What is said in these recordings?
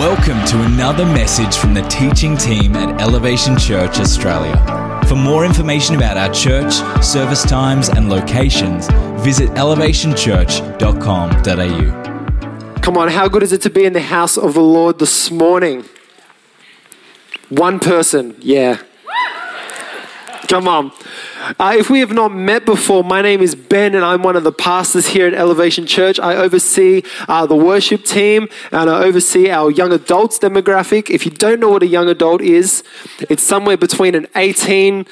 Welcome to another message from the teaching team at Elevation Church Australia. For more information about our church, service times, and locations, visit elevationchurch.com.au. Come on, how good is it to be in the house of the Lord this morning? One person, yeah. Come on. Uh, if we have not met before, my name is Ben and I'm one of the pastors here at Elevation Church. I oversee uh, the worship team and I oversee our young adults demographic. If you don't know what a young adult is, it's somewhere between an 18,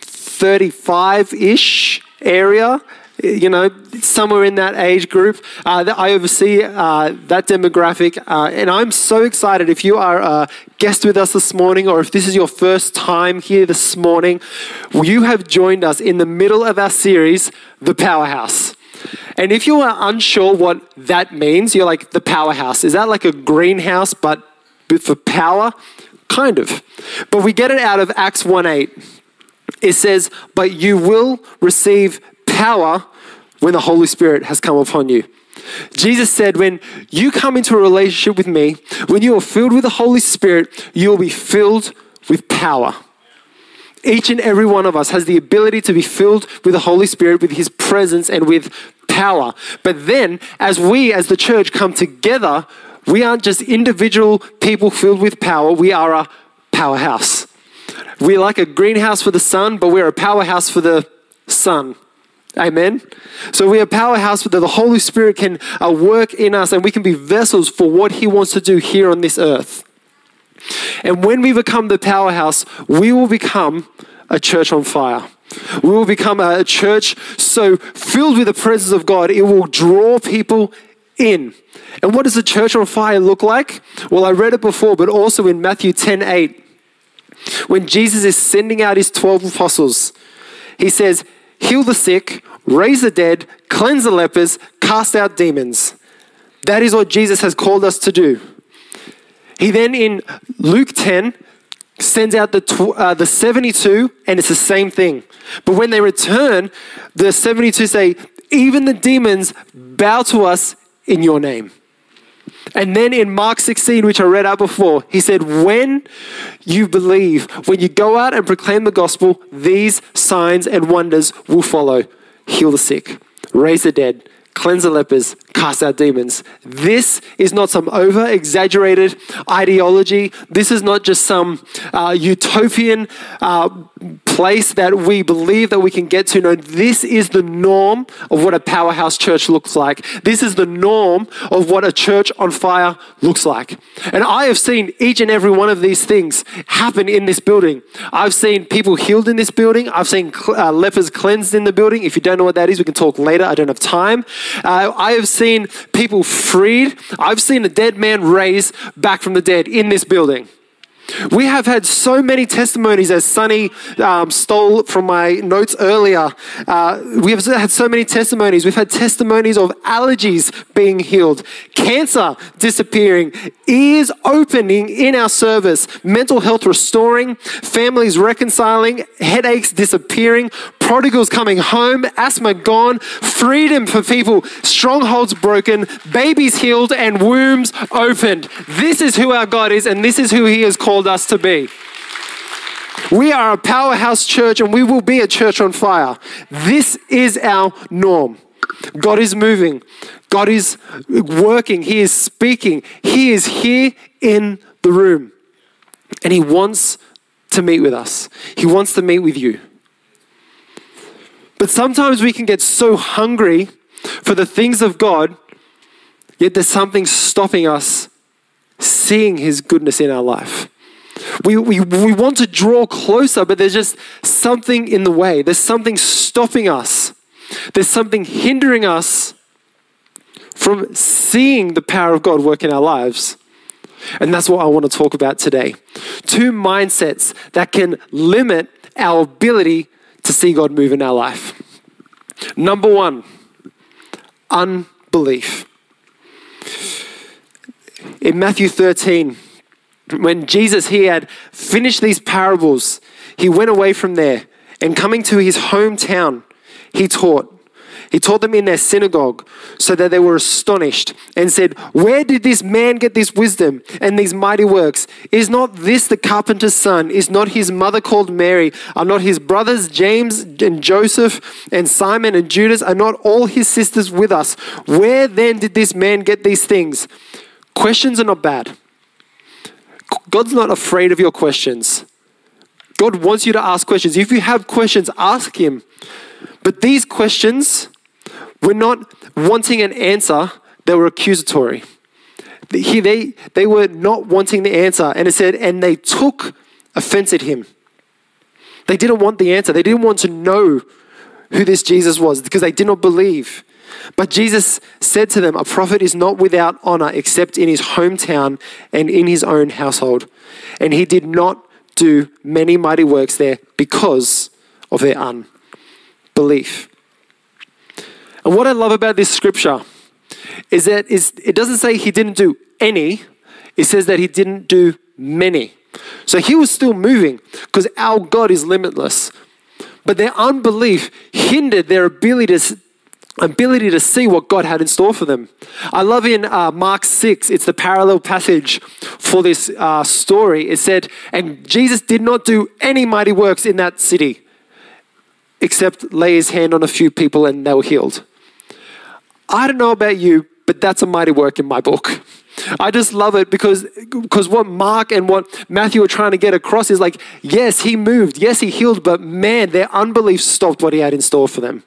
35 ish area you know, somewhere in that age group. Uh, that I oversee uh, that demographic, uh, and I'm so excited. If you are a guest with us this morning, or if this is your first time here this morning, you have joined us in the middle of our series, The Powerhouse. And if you are unsure what that means, you're like, the powerhouse. Is that like a greenhouse, but for power? Kind of. But we get it out of Acts 1 8. It says, But you will receive power when the Holy Spirit has come upon you. Jesus said, When you come into a relationship with me, when you are filled with the Holy Spirit, you will be filled with power. Each and every one of us has the ability to be filled with the Holy Spirit, with His presence, and with power. But then, as we, as the church, come together, we aren't just individual people filled with power, we are a powerhouse. We're like a greenhouse for the sun, but we're a powerhouse for the sun. Amen. So we are powerhouse that the Holy Spirit can uh, work in us and we can be vessels for what He wants to do here on this earth. And when we become the powerhouse, we will become a church on fire. We will become a church so filled with the presence of God, it will draw people in. And what does a church on fire look like? Well, I read it before, but also in Matthew 10 8, when Jesus is sending out his 12 apostles, he says, heal the sick, raise the dead, cleanse the lepers, cast out demons. That is what Jesus has called us to do. He then in Luke 10 sends out the, tw- uh, the 72, and it's the same thing. But when they return, the 72 say, Even the demons bow to us in your name. And then in Mark 16, which I read out before, he said, When you believe, when you go out and proclaim the gospel, these signs and wonders will follow heal the sick, raise the dead, cleanse the lepers, cast out demons. This is not some over exaggerated ideology. This is not just some uh, utopian uh, place that we believe that we can get to. No, this is the norm of what a powerhouse church looks like. This is the norm of what a church on fire looks like. And I have seen each and every one of these things happen in this building. I've seen people healed in this building. I've seen uh, lepers cleansed in the building. If you don't know what that is, we can talk later. I don't have time. Uh, I have seen people freed. I've seen a dead man raised back from the dead in this building. We have had so many testimonies, as Sonny um, stole from my notes earlier. Uh, we have had so many testimonies. We've had testimonies of allergies being healed, cancer disappearing, ears opening in our service, mental health restoring, families reconciling, headaches disappearing, prodigals coming home, asthma gone, freedom for people, strongholds broken, babies healed, and wombs opened. This is who our God is, and this is who He has called us to be. We are a powerhouse church, and we will be a church on fire. This is our norm. God is moving. God is working. He is speaking. He is here in the room. And He wants to meet with us. He wants to meet with you. But sometimes we can get so hungry for the things of God, yet there's something stopping us seeing His goodness in our life. We, we, we want to draw closer, but there's just something in the way. There's something stopping us. There's something hindering us from seeing the power of God work in our lives. And that's what I want to talk about today. Two mindsets that can limit our ability to see God move in our life. Number one, unbelief. In Matthew 13, when Jesus he had finished these parables, he went away from there and coming to his hometown, he taught. He taught them in their synagogue so that they were astonished and said, Where did this man get this wisdom and these mighty works? Is not this the carpenter's son? Is not his mother called Mary? Are not his brothers James and Joseph and Simon and Judas? Are not all his sisters with us? Where then did this man get these things? Questions are not bad. God's not afraid of your questions. God wants you to ask questions. If you have questions, ask Him. But these questions were not wanting an answer, they were accusatory. He, they, they were not wanting the answer. And it said, and they took offense at Him. They didn't want the answer, they didn't want to know who this Jesus was because they did not believe. But Jesus said to them, A prophet is not without honor except in his hometown and in his own household. And he did not do many mighty works there because of their unbelief. And what I love about this scripture is that it doesn't say he didn't do any, it says that he didn't do many. So he was still moving because our God is limitless. But their unbelief hindered their ability to, ability to see what God had in store for them. I love in uh, Mark 6, it's the parallel passage for this uh, story. It said, And Jesus did not do any mighty works in that city except lay his hand on a few people and they were healed. I don't know about you, but that's a mighty work in my book. I just love it because because what Mark and what Matthew are trying to get across is like, yes, he moved, yes, he healed, but man, their unbelief stopped what he had in store for them.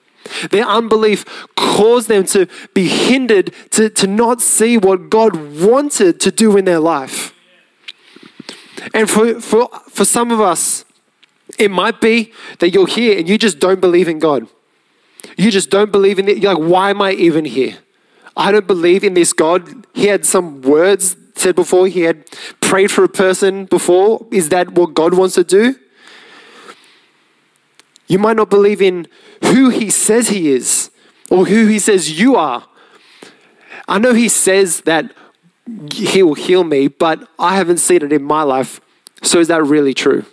Their unbelief caused them to be hindered to, to not see what God wanted to do in their life. And for, for, for some of us, it might be that you're here and you just don't believe in God. You just don't believe in it. You're like, why am I even here? I don't believe in this God. He had some words said before, he had prayed for a person before. Is that what God wants to do? You might not believe in who he says he is or who he says you are. I know he says that he will heal me, but I haven't seen it in my life. So is that really true?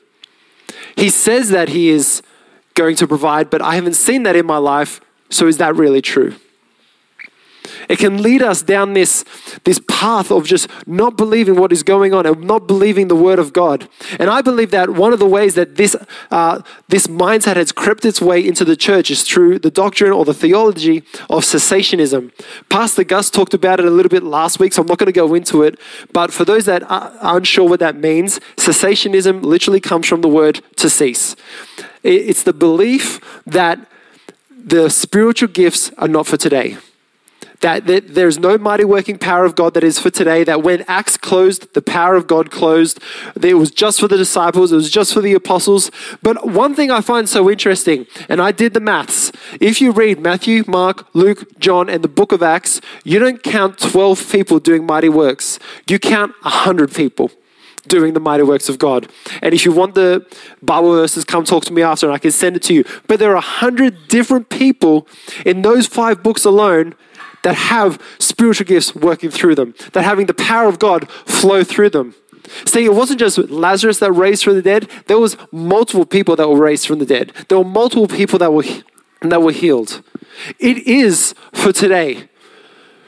He says that he is going to provide, but I haven't seen that in my life. So is that really true? It can lead us down this, this path of just not believing what is going on and not believing the word of God. And I believe that one of the ways that this, uh, this mindset has crept its way into the church is through the doctrine or the theology of cessationism. Pastor Gus talked about it a little bit last week, so I'm not going to go into it. But for those that are unsure what that means, cessationism literally comes from the word to cease. It's the belief that the spiritual gifts are not for today that, that there's no mighty working power of God that is for today, that when Acts closed, the power of God closed. It was just for the disciples, it was just for the apostles. But one thing I find so interesting, and I did the maths, if you read Matthew, Mark, Luke, John, and the book of Acts, you don't count 12 people doing mighty works, you count 100 people doing the mighty works of God. And if you want the Bible verses, come talk to me after and I can send it to you. But there are a hundred different people in those five books alone that have spiritual gifts working through them, that having the power of God flow through them. See, it wasn't just Lazarus that raised from the dead. There was multiple people that were raised from the dead. There were multiple people that were that were healed. It is for today.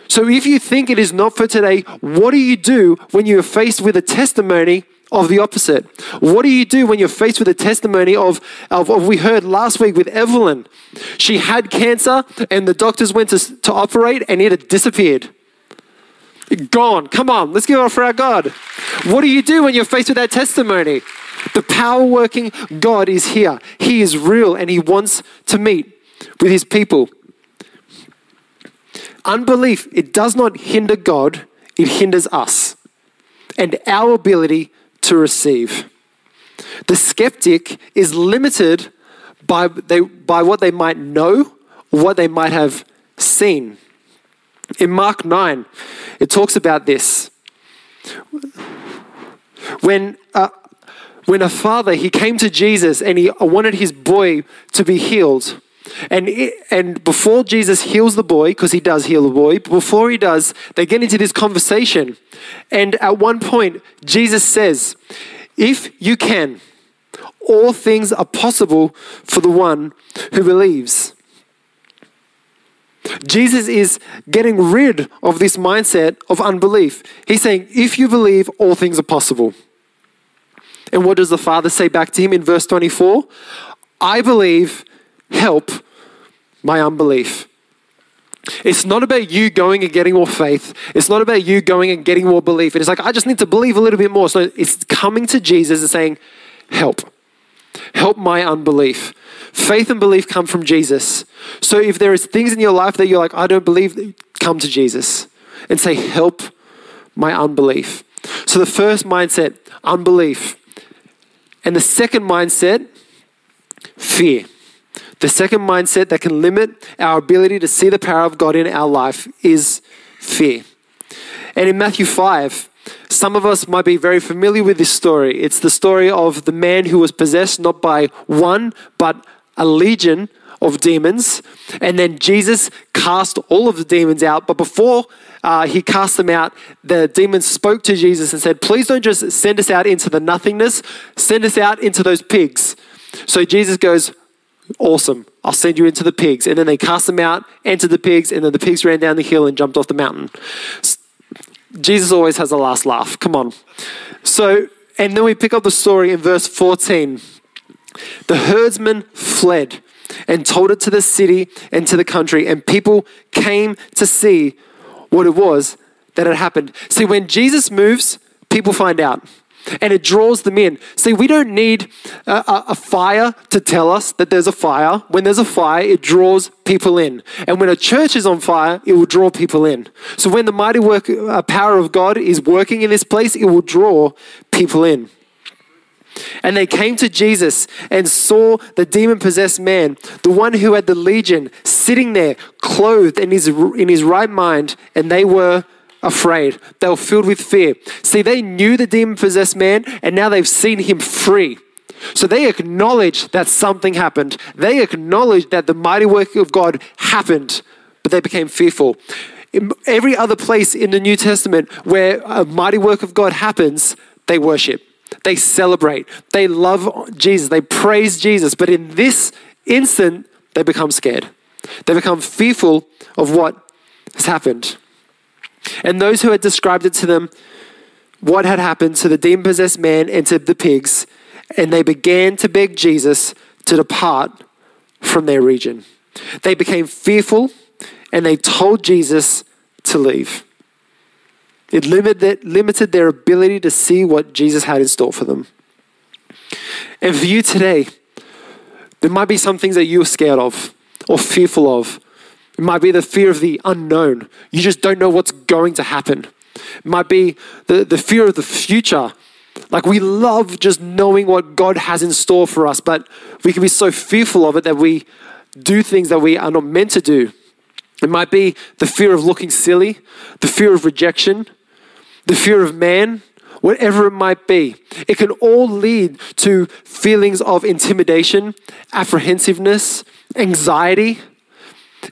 So if you think it is not for today, what do you do when you're faced with a testimony of the opposite? What do you do when you're faced with a testimony of, of, of we heard last week with Evelyn? She had cancer and the doctors went to, to operate and it had disappeared. Gone. Come on, let's give it up for our God. What do you do when you're faced with that testimony? The power working God is here. He is real and He wants to meet with His people. Unbelief, it does not hinder God, it hinders us and our ability to receive. The skeptic is limited by, they, by what they might know, what they might have seen. In Mark 9, it talks about this. When, uh, when a father, he came to Jesus and he wanted his boy to be healed. And, and before Jesus heals the boy, because he does heal the boy, before he does, they get into this conversation. And at one point, Jesus says, If you can, all things are possible for the one who believes. Jesus is getting rid of this mindset of unbelief. He's saying, if you believe, all things are possible. And what does the Father say back to him in verse 24? I believe, help my unbelief. It's not about you going and getting more faith. It's not about you going and getting more belief. And it's like, I just need to believe a little bit more. So it's coming to Jesus and saying, Help. Help my unbelief. Faith and belief come from Jesus. So if there is things in your life that you're like, I don't believe, come to Jesus and say, Help my unbelief. So the first mindset, unbelief. And the second mindset, fear. The second mindset that can limit our ability to see the power of God in our life is fear. And in Matthew 5, some of us might be very familiar with this story. It's the story of the man who was possessed not by one, but a legion of demons. And then Jesus cast all of the demons out. But before uh, he cast them out, the demons spoke to Jesus and said, Please don't just send us out into the nothingness, send us out into those pigs. So Jesus goes, Awesome. I'll send you into the pigs. And then they cast them out, entered the pigs, and then the pigs ran down the hill and jumped off the mountain. Jesus always has a last laugh. Come on. So, and then we pick up the story in verse 14. The herdsman fled and told it to the city and to the country, and people came to see what it was that had happened. See, when Jesus moves, people find out and it draws them in. See, we don't need a, a, fire to tell us that there's a fire. When there's a fire, it draws people in. And when a church is on fire, it will draw people in. So when the mighty work, uh, power of God is working in this place, it will draw people in. And they came to Jesus and saw the demon possessed man, the one who had the legion, sitting there, clothed in his, in his right mind, and they were afraid. They were filled with fear. See, they knew the demon possessed man, and now they've seen him free. So they acknowledge that something happened. They acknowledge that the mighty work of God happened, but they became fearful. In every other place in the New Testament where a mighty work of God happens, they worship. They celebrate. They love Jesus. They praise Jesus. But in this instant, they become scared. They become fearful of what has happened. And those who had described it to them what had happened to the demon possessed man and to the pigs, and they began to beg Jesus to depart from their region. They became fearful and they told Jesus to leave. It limited, limited their ability to see what Jesus had in store for them. And for you today, there might be some things that you're scared of or fearful of it might be the fear of the unknown. You just don't know what's going to happen. It might be the, the fear of the future. Like we love just knowing what God has in store for us, but we can be so fearful of it that we do things that we are not meant to do. It might be the fear of looking silly, the fear of rejection, the fear of man, whatever it might be. It can all lead to feelings of intimidation, apprehensiveness, anxiety.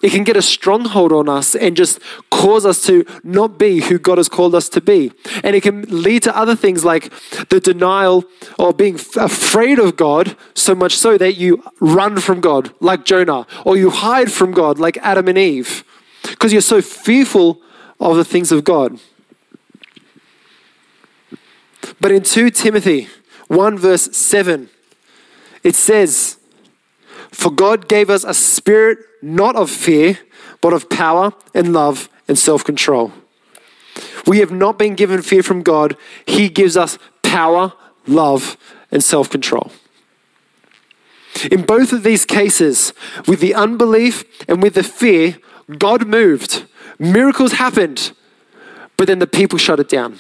It can get a stronghold on us and just cause us to not be who God has called us to be. And it can lead to other things like the denial or being afraid of God, so much so that you run from God, like Jonah, or you hide from God, like Adam and Eve, because you're so fearful of the things of God. But in 2 Timothy 1, verse 7, it says, For God gave us a spirit not of fear, but of power and love and self control. We have not been given fear from God, He gives us power, love, and self control. In both of these cases, with the unbelief and with the fear, God moved. Miracles happened, but then the people shut it down.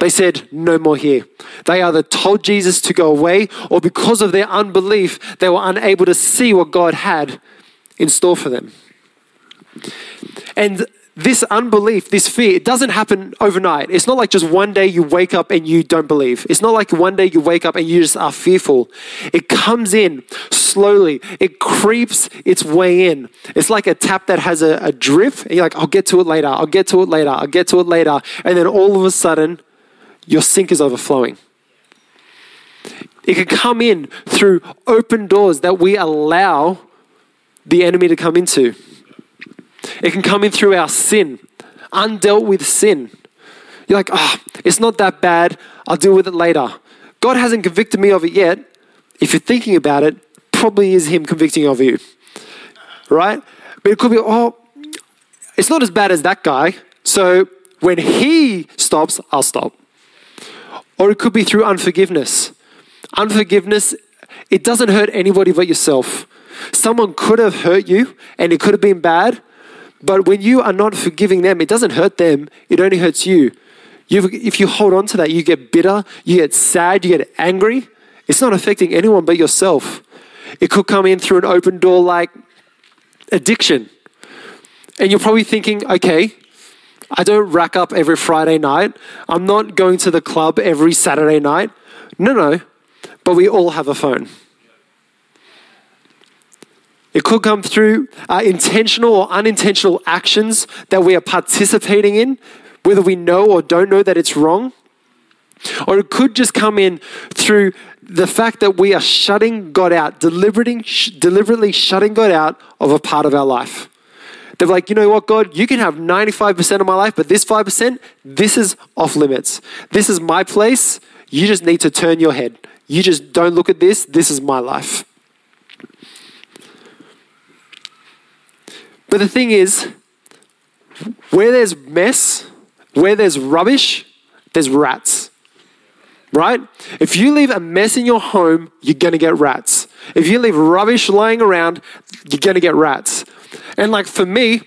They said, No more here. They either told Jesus to go away, or because of their unbelief, they were unable to see what God had in store for them. And this unbelief, this fear, it doesn't happen overnight. It's not like just one day you wake up and you don't believe. It's not like one day you wake up and you just are fearful. It comes in slowly, it creeps its way in. It's like a tap that has a, a drip, and you're like, I'll get to it later, I'll get to it later, I'll get to it later. And then all of a sudden, your sink is overflowing. It can come in through open doors that we allow the enemy to come into. It can come in through our sin, undealt with sin. You're like, ah, oh, it's not that bad. I'll deal with it later. God hasn't convicted me of it yet. If you're thinking about it, probably is Him convicting of you. Right? But it could be, oh, it's not as bad as that guy. So when he stops, I'll stop. Or it could be through unforgiveness. Unforgiveness, it doesn't hurt anybody but yourself. Someone could have hurt you and it could have been bad, but when you are not forgiving them, it doesn't hurt them, it only hurts you. You've, if you hold on to that, you get bitter, you get sad, you get angry. It's not affecting anyone but yourself. It could come in through an open door like addiction. And you're probably thinking, okay, I don't rack up every Friday night. I'm not going to the club every Saturday night. No, no. But we all have a phone. It could come through uh, intentional or unintentional actions that we are participating in, whether we know or don't know that it's wrong. Or it could just come in through the fact that we are shutting God out, deliberately, deliberately shutting God out of a part of our life. They're like, you know what, God, you can have 95% of my life, but this 5%, this is off limits. This is my place. You just need to turn your head. You just don't look at this. This is my life. But the thing is, where there's mess, where there's rubbish, there's rats. Right? If you leave a mess in your home, you're going to get rats. If you leave rubbish lying around, you're going to get rats. And like for me,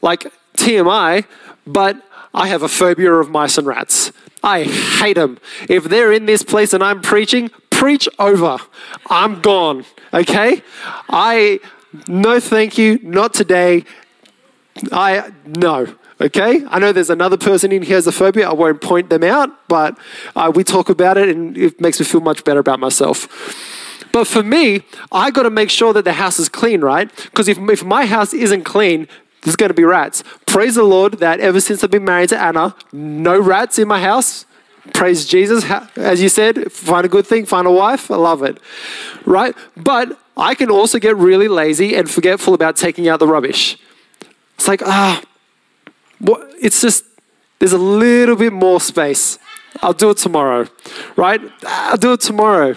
like TMI, but I have a phobia of mice and rats. I hate them. If they're in this place and I'm preaching, preach over. I'm gone. Okay? I, no thank you, not today. I, no. Okay? I know there's another person in here has a phobia. I won't point them out, but uh, we talk about it and it makes me feel much better about myself. But for me, I got to make sure that the house is clean, right? Because if, if my house isn't clean, there's going to be rats. Praise the Lord that ever since I've been married to Anna, no rats in my house. Praise Jesus. As you said, find a good thing, find a wife. I love it. Right? But I can also get really lazy and forgetful about taking out the rubbish. It's like, ah, what? it's just, there's a little bit more space. I'll do it tomorrow, right? I'll do it tomorrow.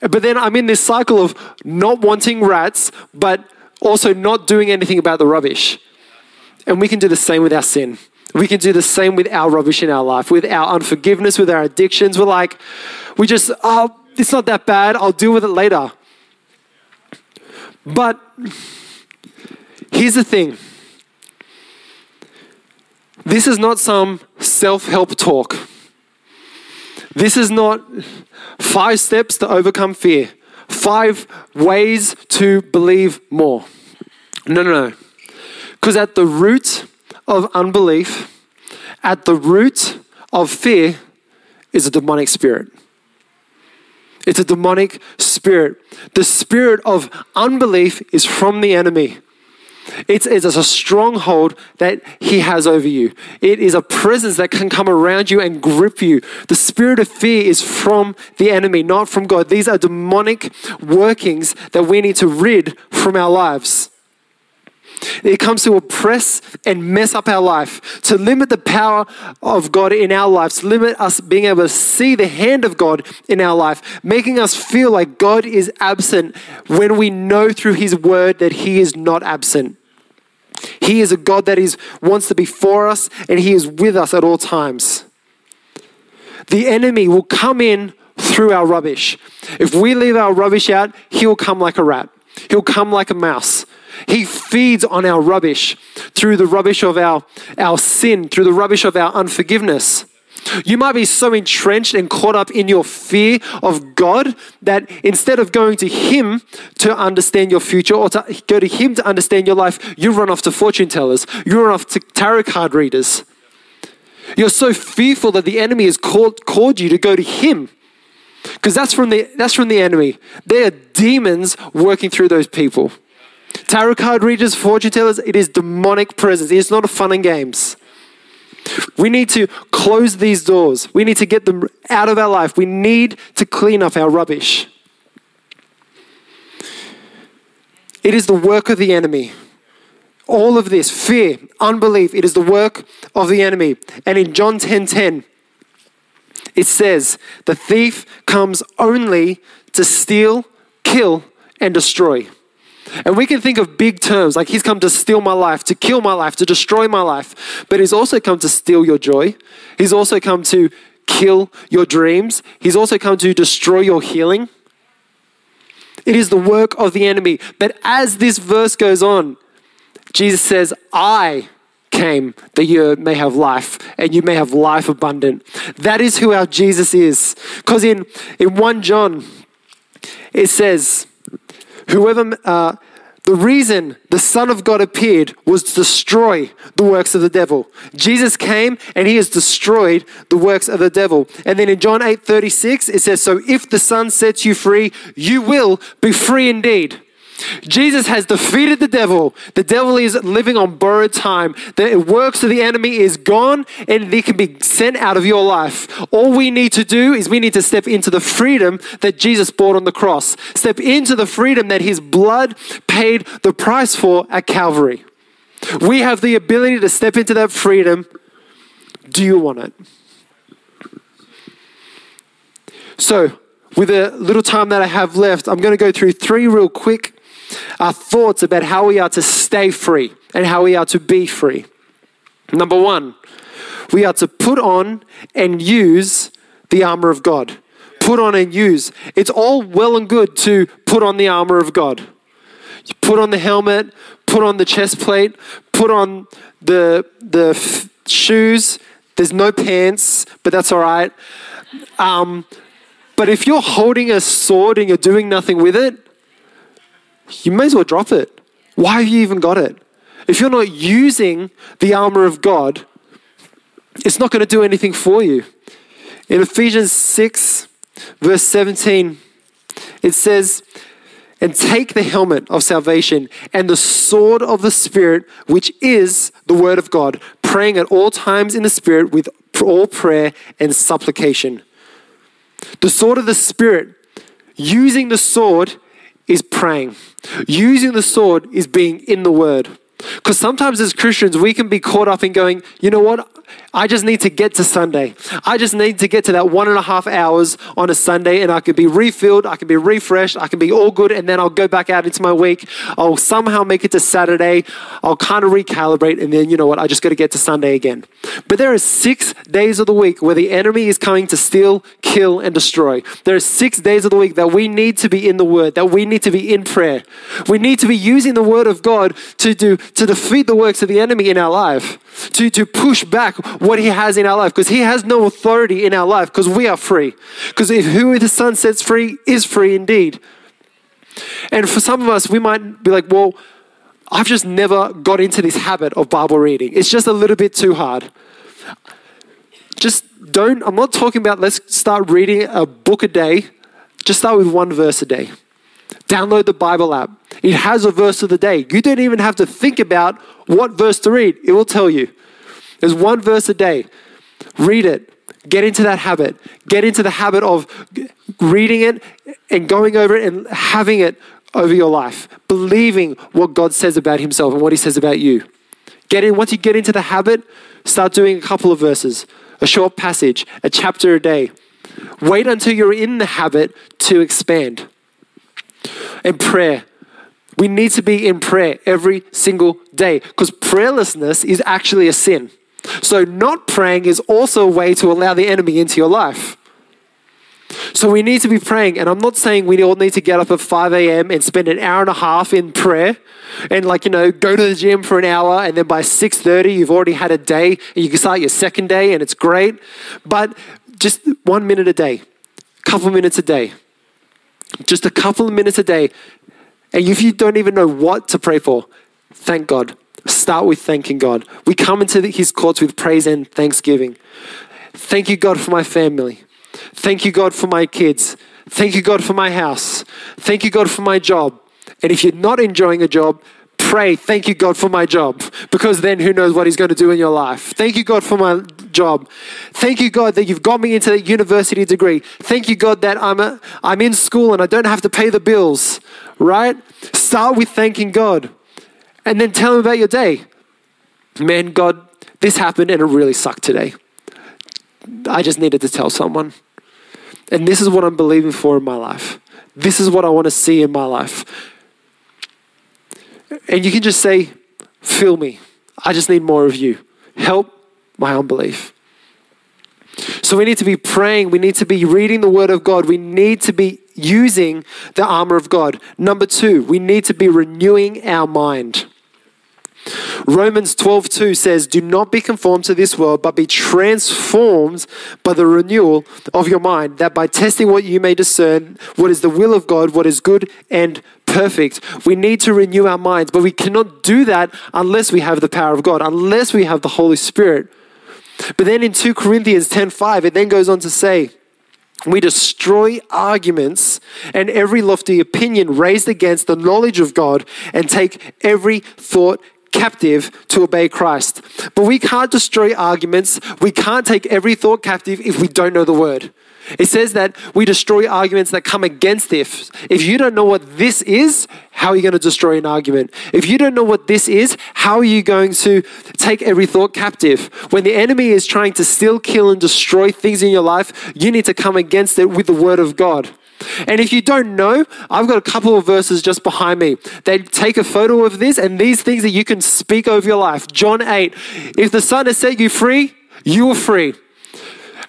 But then I'm in this cycle of not wanting rats, but also not doing anything about the rubbish. And we can do the same with our sin. We can do the same with our rubbish in our life, with our unforgiveness, with our addictions. We're like, we just, oh, it's not that bad. I'll deal with it later. But here's the thing this is not some self help talk. This is not five steps to overcome fear, five ways to believe more. No, no, no. Because at the root of unbelief, at the root of fear, is a demonic spirit. It's a demonic spirit. The spirit of unbelief is from the enemy. It's, a stronghold that he has over you. It is a presence that can come around you and grip you. The spirit of fear is from the enemy, not from God. These are demonic workings that we need to rid from our lives. It comes to oppress and mess up our life, to limit the power of God in our lives, limit us being able to see the hand of God in our life, making us feel like God is absent when we know through His word that He is not absent. He is a God that is, wants to be for us and He is with us at all times. The enemy will come in through our rubbish. If we leave our rubbish out, He'll come like a rat, He'll come like a mouse. He feeds on our rubbish through the rubbish of our, our sin, through the rubbish of our unforgiveness. You might be so entrenched and caught up in your fear of God that instead of going to Him to understand your future or to go to Him to understand your life, you run off to fortune tellers, you run off to tarot card readers. You're so fearful that the enemy has called, called you to go to Him. Because that's from the that's from the enemy. They are demons working through those people. Tarot card readers, fortune tellers, it is demonic presence. It's not a fun and games. We need to close these doors. We need to get them out of our life. We need to clean up our rubbish. It is the work of the enemy. All of this, fear, unbelief, it is the work of the enemy. And in John 10 10, it says, The thief comes only to steal, kill, and destroy. And we can think of big terms like he's come to steal my life, to kill my life, to destroy my life. But he's also come to steal your joy. He's also come to kill your dreams. He's also come to destroy your healing. It is the work of the enemy. But as this verse goes on, Jesus says, I came that you may have life and you may have life abundant. That is who our Jesus is. Because in, in 1 John, it says, Whoever, uh, the reason the Son of God appeared was to destroy the works of the devil. Jesus came and he has destroyed the works of the devil. And then in John 8 36, it says, So if the Son sets you free, you will be free indeed. Jesus has defeated the devil. The devil is living on borrowed time. The works of the enemy is gone and they can be sent out of your life. All we need to do is we need to step into the freedom that Jesus bought on the cross. Step into the freedom that his blood paid the price for at Calvary. We have the ability to step into that freedom. Do you want it? So, with a little time that I have left, I'm going to go through three real quick our thoughts about how we are to stay free and how we are to be free. Number one, we are to put on and use the armor of God. Put on and use. It's all well and good to put on the armor of God. You put on the helmet, put on the chest plate, put on the, the f- shoes. There's no pants, but that's all right. Um, but if you're holding a sword and you're doing nothing with it, you may as well drop it. Why have you even got it? If you're not using the armor of God, it's not going to do anything for you. In Ephesians 6, verse 17, it says, And take the helmet of salvation and the sword of the Spirit, which is the word of God, praying at all times in the Spirit with all prayer and supplication. The sword of the Spirit, using the sword is praying. Using the sword is being in the word. Because sometimes as Christians, we can be caught up in going, you know what? I just need to get to Sunday. I just need to get to that one and a half hours on a Sunday and I can be refilled, I can be refreshed, I can be all good, and then I'll go back out into my week. I'll somehow make it to Saturday. I'll kind of recalibrate, and then you know what? I just got to get to Sunday again. But there are six days of the week where the enemy is coming to steal, kill, and destroy. There are six days of the week that we need to be in the Word, that we need to be in prayer. We need to be using the Word of God to do to defeat the works of the enemy in our life, to, to push back what he has in our life, because he has no authority in our life, because we are free. Because who the Son sets free is free indeed. And for some of us, we might be like, well, I've just never got into this habit of Bible reading. It's just a little bit too hard. Just don't, I'm not talking about let's start reading a book a day. Just start with one verse a day. Download the Bible app. It has a verse of the day. You don't even have to think about what verse to read, it will tell you. There's one verse a day. Read it. Get into that habit. Get into the habit of reading it and going over it and having it over your life. Believing what God says about Himself and what He says about you. Get in, once you get into the habit, start doing a couple of verses, a short passage, a chapter a day. Wait until you're in the habit to expand. And prayer. We need to be in prayer every single day because prayerlessness is actually a sin. So, not praying is also a way to allow the enemy into your life. So, we need to be praying. And I'm not saying we all need to get up at 5 a.m. and spend an hour and a half in prayer and, like, you know, go to the gym for an hour. And then by 6.30, you've already had a day and you can start your second day and it's great. But just one minute a day, couple minutes a day, just a couple of minutes a day. And if you don't even know what to pray for, thank God. Start with thanking God. We come into His courts with praise and thanksgiving. Thank you, God, for my family. Thank you, God, for my kids. Thank you, God, for my house. Thank you, God, for my job. And if you're not enjoying a job, pray, thank you, God, for my job, because then who knows what He's going to do in your life. Thank you, God, for my job. Thank you, God, that you've got me into that university degree. Thank you, God, that I'm, a, I'm in school and I don't have to pay the bills, right? Start with thanking God. And then tell him about your day. Man, God, this happened and it really sucked today. I just needed to tell someone. And this is what I'm believing for in my life. This is what I want to see in my life. And you can just say, Fill me. I just need more of you. Help my unbelief. So we need to be praying. We need to be reading the Word of God. We need to be using the armor of God. Number two, we need to be renewing our mind. Romans 12:2 says, "Do not be conformed to this world, but be transformed by the renewal of your mind, that by testing what you may discern what is the will of God, what is good and perfect." We need to renew our minds, but we cannot do that unless we have the power of God, unless we have the Holy Spirit. But then in 2 Corinthians 10:5, it then goes on to say, we destroy arguments and every lofty opinion raised against the knowledge of God and take every thought captive to obey Christ. But we can't destroy arguments. We can't take every thought captive if we don't know the word. It says that we destroy arguments that come against if. If you don't know what this is, how are you going to destroy an argument? If you don't know what this is, how are you going to take every thought captive? When the enemy is trying to still kill, and destroy things in your life, you need to come against it with the word of God. And if you don't know, I've got a couple of verses just behind me. They take a photo of this and these things that you can speak over your life. John 8. If the Son has set you free, you are free.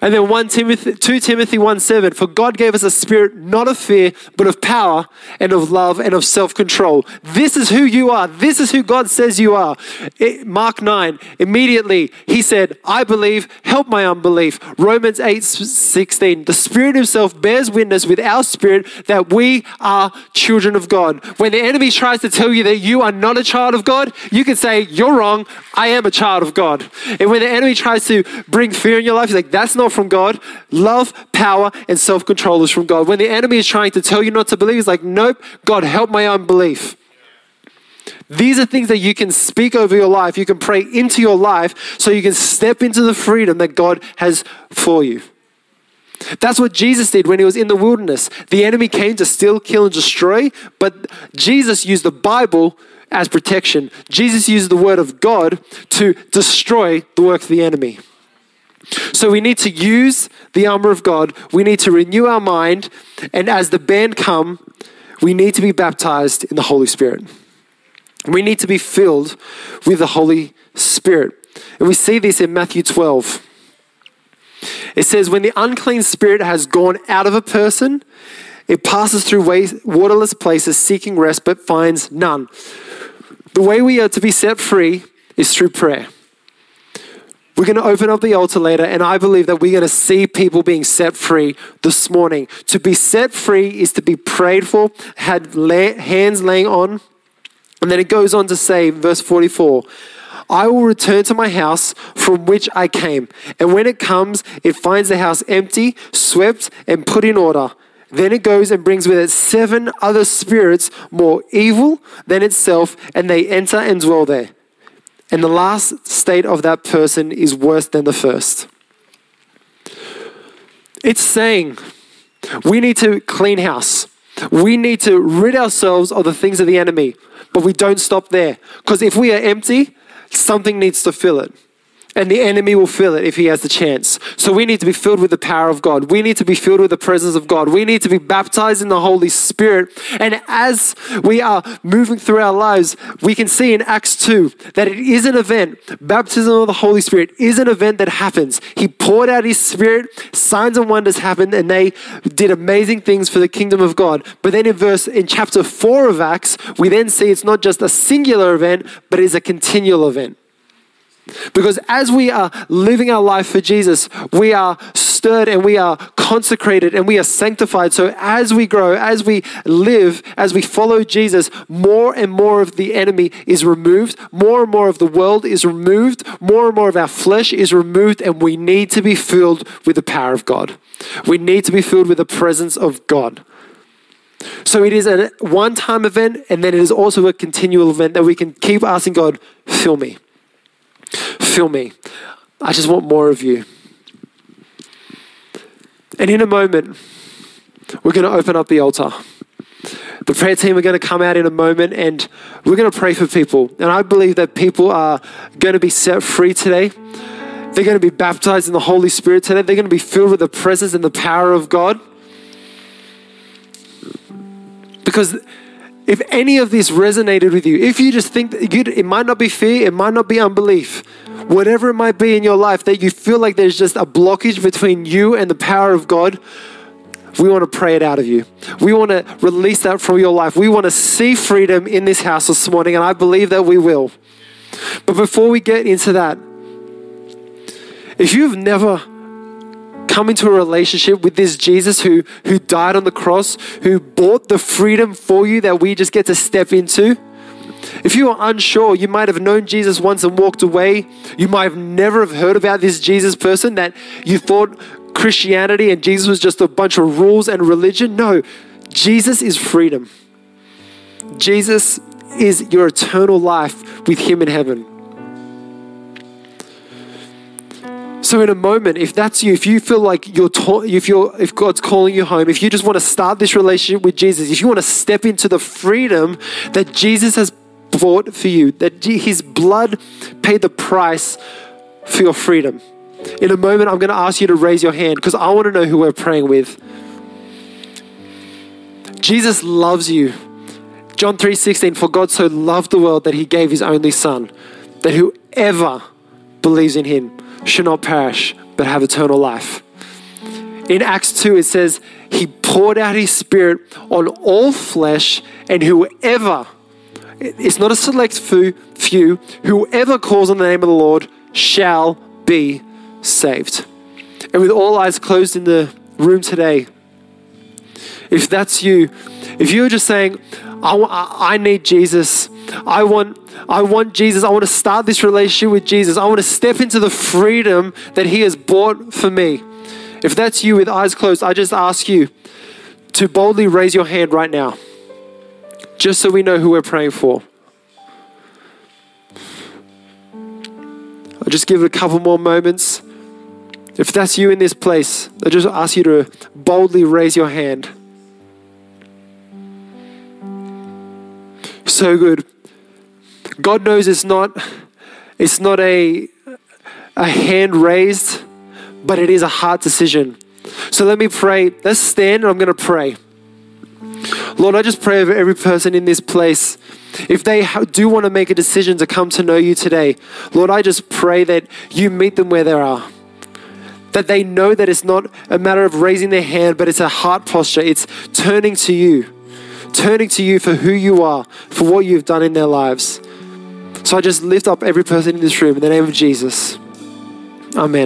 And then 1 Timothy, 2 Timothy 1 7, for God gave us a spirit not of fear, but of power and of love and of self control. This is who you are. This is who God says you are. It, Mark 9, immediately he said, I believe, help my unbelief. Romans 8 16, the Spirit Himself bears witness with our spirit that we are children of God. When the enemy tries to tell you that you are not a child of God, you can say, You're wrong. I am a child of God. And when the enemy tries to bring fear in your life, he's like, That's not from God. Love, power, and self control is from God. When the enemy is trying to tell you not to believe, he's like, nope, God, help my unbelief. These are things that you can speak over your life. You can pray into your life so you can step into the freedom that God has for you. That's what Jesus did when he was in the wilderness. The enemy came to steal, kill, and destroy, but Jesus used the Bible as protection. Jesus used the word of God to destroy the work of the enemy. So we need to use the armor of God. We need to renew our mind. And as the band come, we need to be baptized in the Holy Spirit. We need to be filled with the Holy Spirit. And we see this in Matthew 12. It says, When the unclean spirit has gone out of a person, it passes through waterless places seeking rest but finds none. The way we are to be set free is through prayer. We're going to open up the altar later, and I believe that we're going to see people being set free this morning. To be set free is to be prayed for, had hands laying on. And then it goes on to say, verse 44, I will return to my house from which I came. And when it comes, it finds the house empty, swept, and put in order. Then it goes and brings with it seven other spirits more evil than itself, and they enter and dwell there and the last state of that person is worse than the first. It's saying we need to clean house. We need to rid ourselves of the things of the enemy, but we don't stop there. Because if we are empty, something needs to fill it and the enemy will fill it if he has the chance. So we need to be filled with the power of God. We need to be filled with the presence of God. We need to be baptized in the Holy Spirit. And as we are moving through our lives, we can see in Acts 2 that it is an event. Baptism of the Holy Spirit is an event that happens. He poured out his spirit, signs and wonders happened, and they did amazing things for the kingdom of God. But then in verse in chapter 4 of Acts, we then see it's not just a singular event, but it's a continual event. Because as we are living our life for Jesus, we are stirred and we are consecrated and we are sanctified. So as we grow, as we live, as we follow Jesus, more and more of the enemy is removed, more and more of the world is removed, more and more of our flesh is removed, and we need to be filled with the power of God. We need to be filled with the presence of God. So it is a one time event, and then it is also a continual event that we can keep asking God, fill me. Fill me. I just want more of you. And in a moment, we're going to open up the altar. The prayer team are going to come out in a moment and we're going to pray for people. And I believe that people are going to be set free today. They're going to be baptized in the Holy Spirit today. They're going to be filled with the presence and the power of God. Because if any of this resonated with you, if you just think that it might not be fear, it might not be unbelief, whatever it might be in your life, that you feel like there's just a blockage between you and the power of God, we want to pray it out of you. We want to release that from your life. We want to see freedom in this house this morning, and I believe that we will. But before we get into that, if you've never come into a relationship with this Jesus who, who died on the cross, who bought the freedom for you that we just get to step into, if you are unsure, you might have known Jesus once and walked away. You might have never have heard about this Jesus person that you thought Christianity and Jesus was just a bunch of rules and religion. No, Jesus is freedom. Jesus is your eternal life with Him in heaven. So in a moment, if that's you, if you feel like you're, ta- if you're, if God's calling you home, if you just want to start this relationship with Jesus, if you want to step into the freedom that Jesus has bought for you, that His blood paid the price for your freedom. In a moment, I'm going to ask you to raise your hand because I want to know who we're praying with. Jesus loves you. John 3:16 For God so loved the world that he gave his only son that whoever believes in him should not perish but have eternal life. In Acts 2 it says he poured out his spirit on all flesh and whoever it's not a select few whoever calls on the name of the Lord shall be saved. And with all eyes closed in the room today, if that's you, if you're just saying, I, I need Jesus, I want, I want Jesus, I want to start this relationship with Jesus, I want to step into the freedom that He has bought for me. If that's you with eyes closed, I just ask you to boldly raise your hand right now, just so we know who we're praying for. I'll just give it a couple more moments. If that's you in this place, I just ask you to boldly raise your hand. So good. God knows it's not it's not a a hand raised, but it is a heart decision. So let me pray. Let's stand and I'm going to pray. Lord, I just pray over every person in this place. If they do want to make a decision to come to know you today, Lord, I just pray that you meet them where they are that they know that it's not a matter of raising their hand, but it's a heart posture. It's turning to you, turning to you for who you are, for what you've done in their lives. So I just lift up every person in this room in the name of Jesus. Amen.